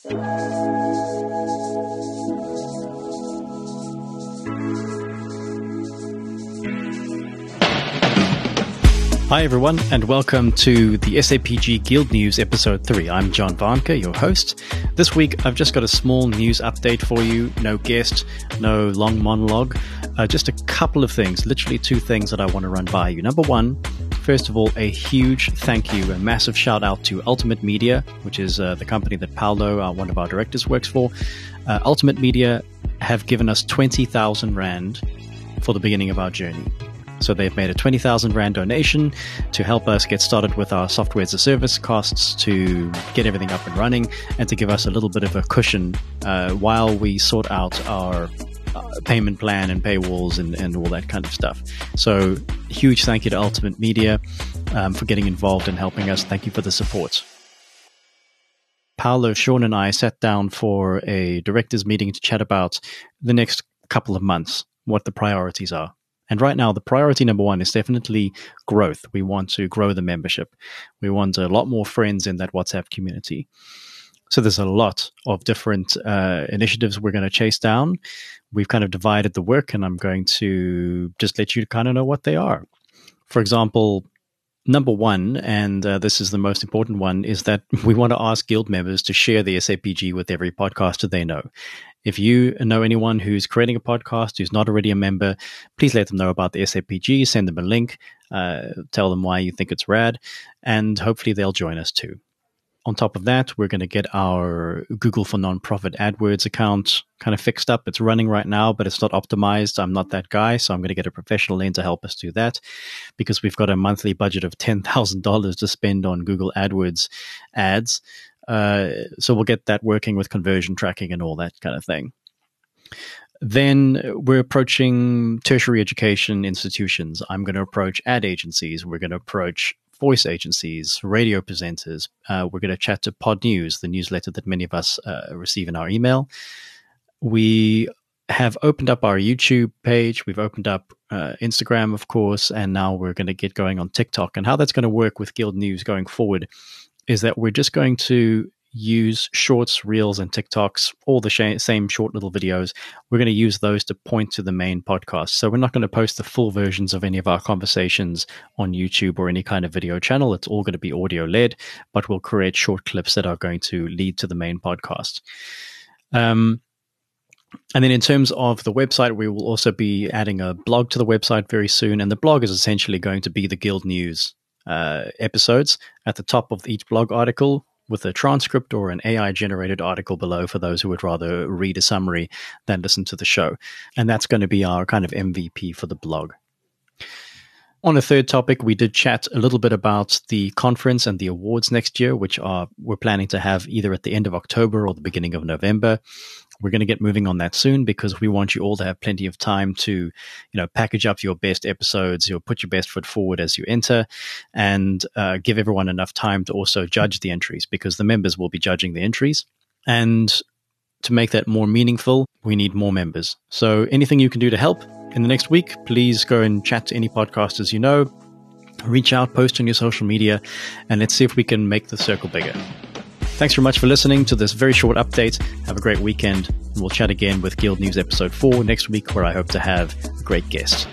Hi, everyone, and welcome to the SAPG Guild News Episode 3. I'm John Varnke, your host. This week, I've just got a small news update for you. No guest, no long monologue, uh, just a couple of things, literally two things that I want to run by you. Number one, first of all, a huge thank you, a massive shout out to Ultimate Media, which is uh, the company that Paolo, uh, one of our directors, works for. Uh, Ultimate Media have given us 20,000 Rand for the beginning of our journey. So they've made a 20,000 Rand donation to help us get started with our software as a service costs, to get everything up and running, and to give us a little bit of a cushion uh, while we sort out our uh, payment plan and paywalls and, and all that kind of stuff. So, huge thank you to Ultimate Media um, for getting involved and helping us. Thank you for the support. Paolo, Sean, and I sat down for a directors meeting to chat about the next couple of months, what the priorities are. And right now, the priority number one is definitely growth. We want to grow the membership. We want a lot more friends in that WhatsApp community. So there's a lot of different uh, initiatives we're going to chase down. We've kind of divided the work, and I'm going to just let you kind of know what they are. For example, number one, and uh, this is the most important one, is that we want to ask guild members to share the SAPG with every podcaster they know. If you know anyone who's creating a podcast who's not already a member, please let them know about the SAPG, send them a link, uh, tell them why you think it's rad, and hopefully they'll join us too. On top of that, we're going to get our Google for Nonprofit AdWords account kind of fixed up. It's running right now, but it's not optimized. I'm not that guy, so I'm going to get a professional in to help us do that because we've got a monthly budget of $10,000 to spend on Google AdWords ads. Uh, so we'll get that working with conversion tracking and all that kind of thing. Then we're approaching tertiary education institutions. I'm going to approach ad agencies. We're going to approach voice agencies, radio presenters. Uh, we're going to chat to Pod News, the newsletter that many of us uh, receive in our email. We have opened up our YouTube page. We've opened up uh, Instagram, of course, and now we're going to get going on TikTok. And how that's going to work with Guild News going forward is that we're just going to use shorts, reels, and TikToks, all the sh- same short little videos. We're going to use those to point to the main podcast. So we're not going to post the full versions of any of our conversations on YouTube or any kind of video channel. It's all going to be audio led, but we'll create short clips that are going to lead to the main podcast. Um, and then in terms of the website, we will also be adding a blog to the website very soon. And the blog is essentially going to be the Guild News uh, episodes at the top of each blog article with a transcript or an AI generated article below for those who would rather read a summary than listen to the show. And that's going to be our kind of MVP for the blog. On a third topic, we did chat a little bit about the conference and the awards next year, which are we're planning to have either at the end of October or the beginning of November. We're going to get moving on that soon because we want you all to have plenty of time to, you know, package up your best episodes, you'll put your best foot forward as you enter, and uh, give everyone enough time to also judge the entries because the members will be judging the entries. And to make that more meaningful, we need more members. So anything you can do to help in the next week, please go and chat to any podcasters you know, reach out, post on your social media, and let's see if we can make the circle bigger. Thanks very much for listening to this very short update. Have a great weekend, and we'll chat again with Guild News Episode 4 next week, where I hope to have a great guest.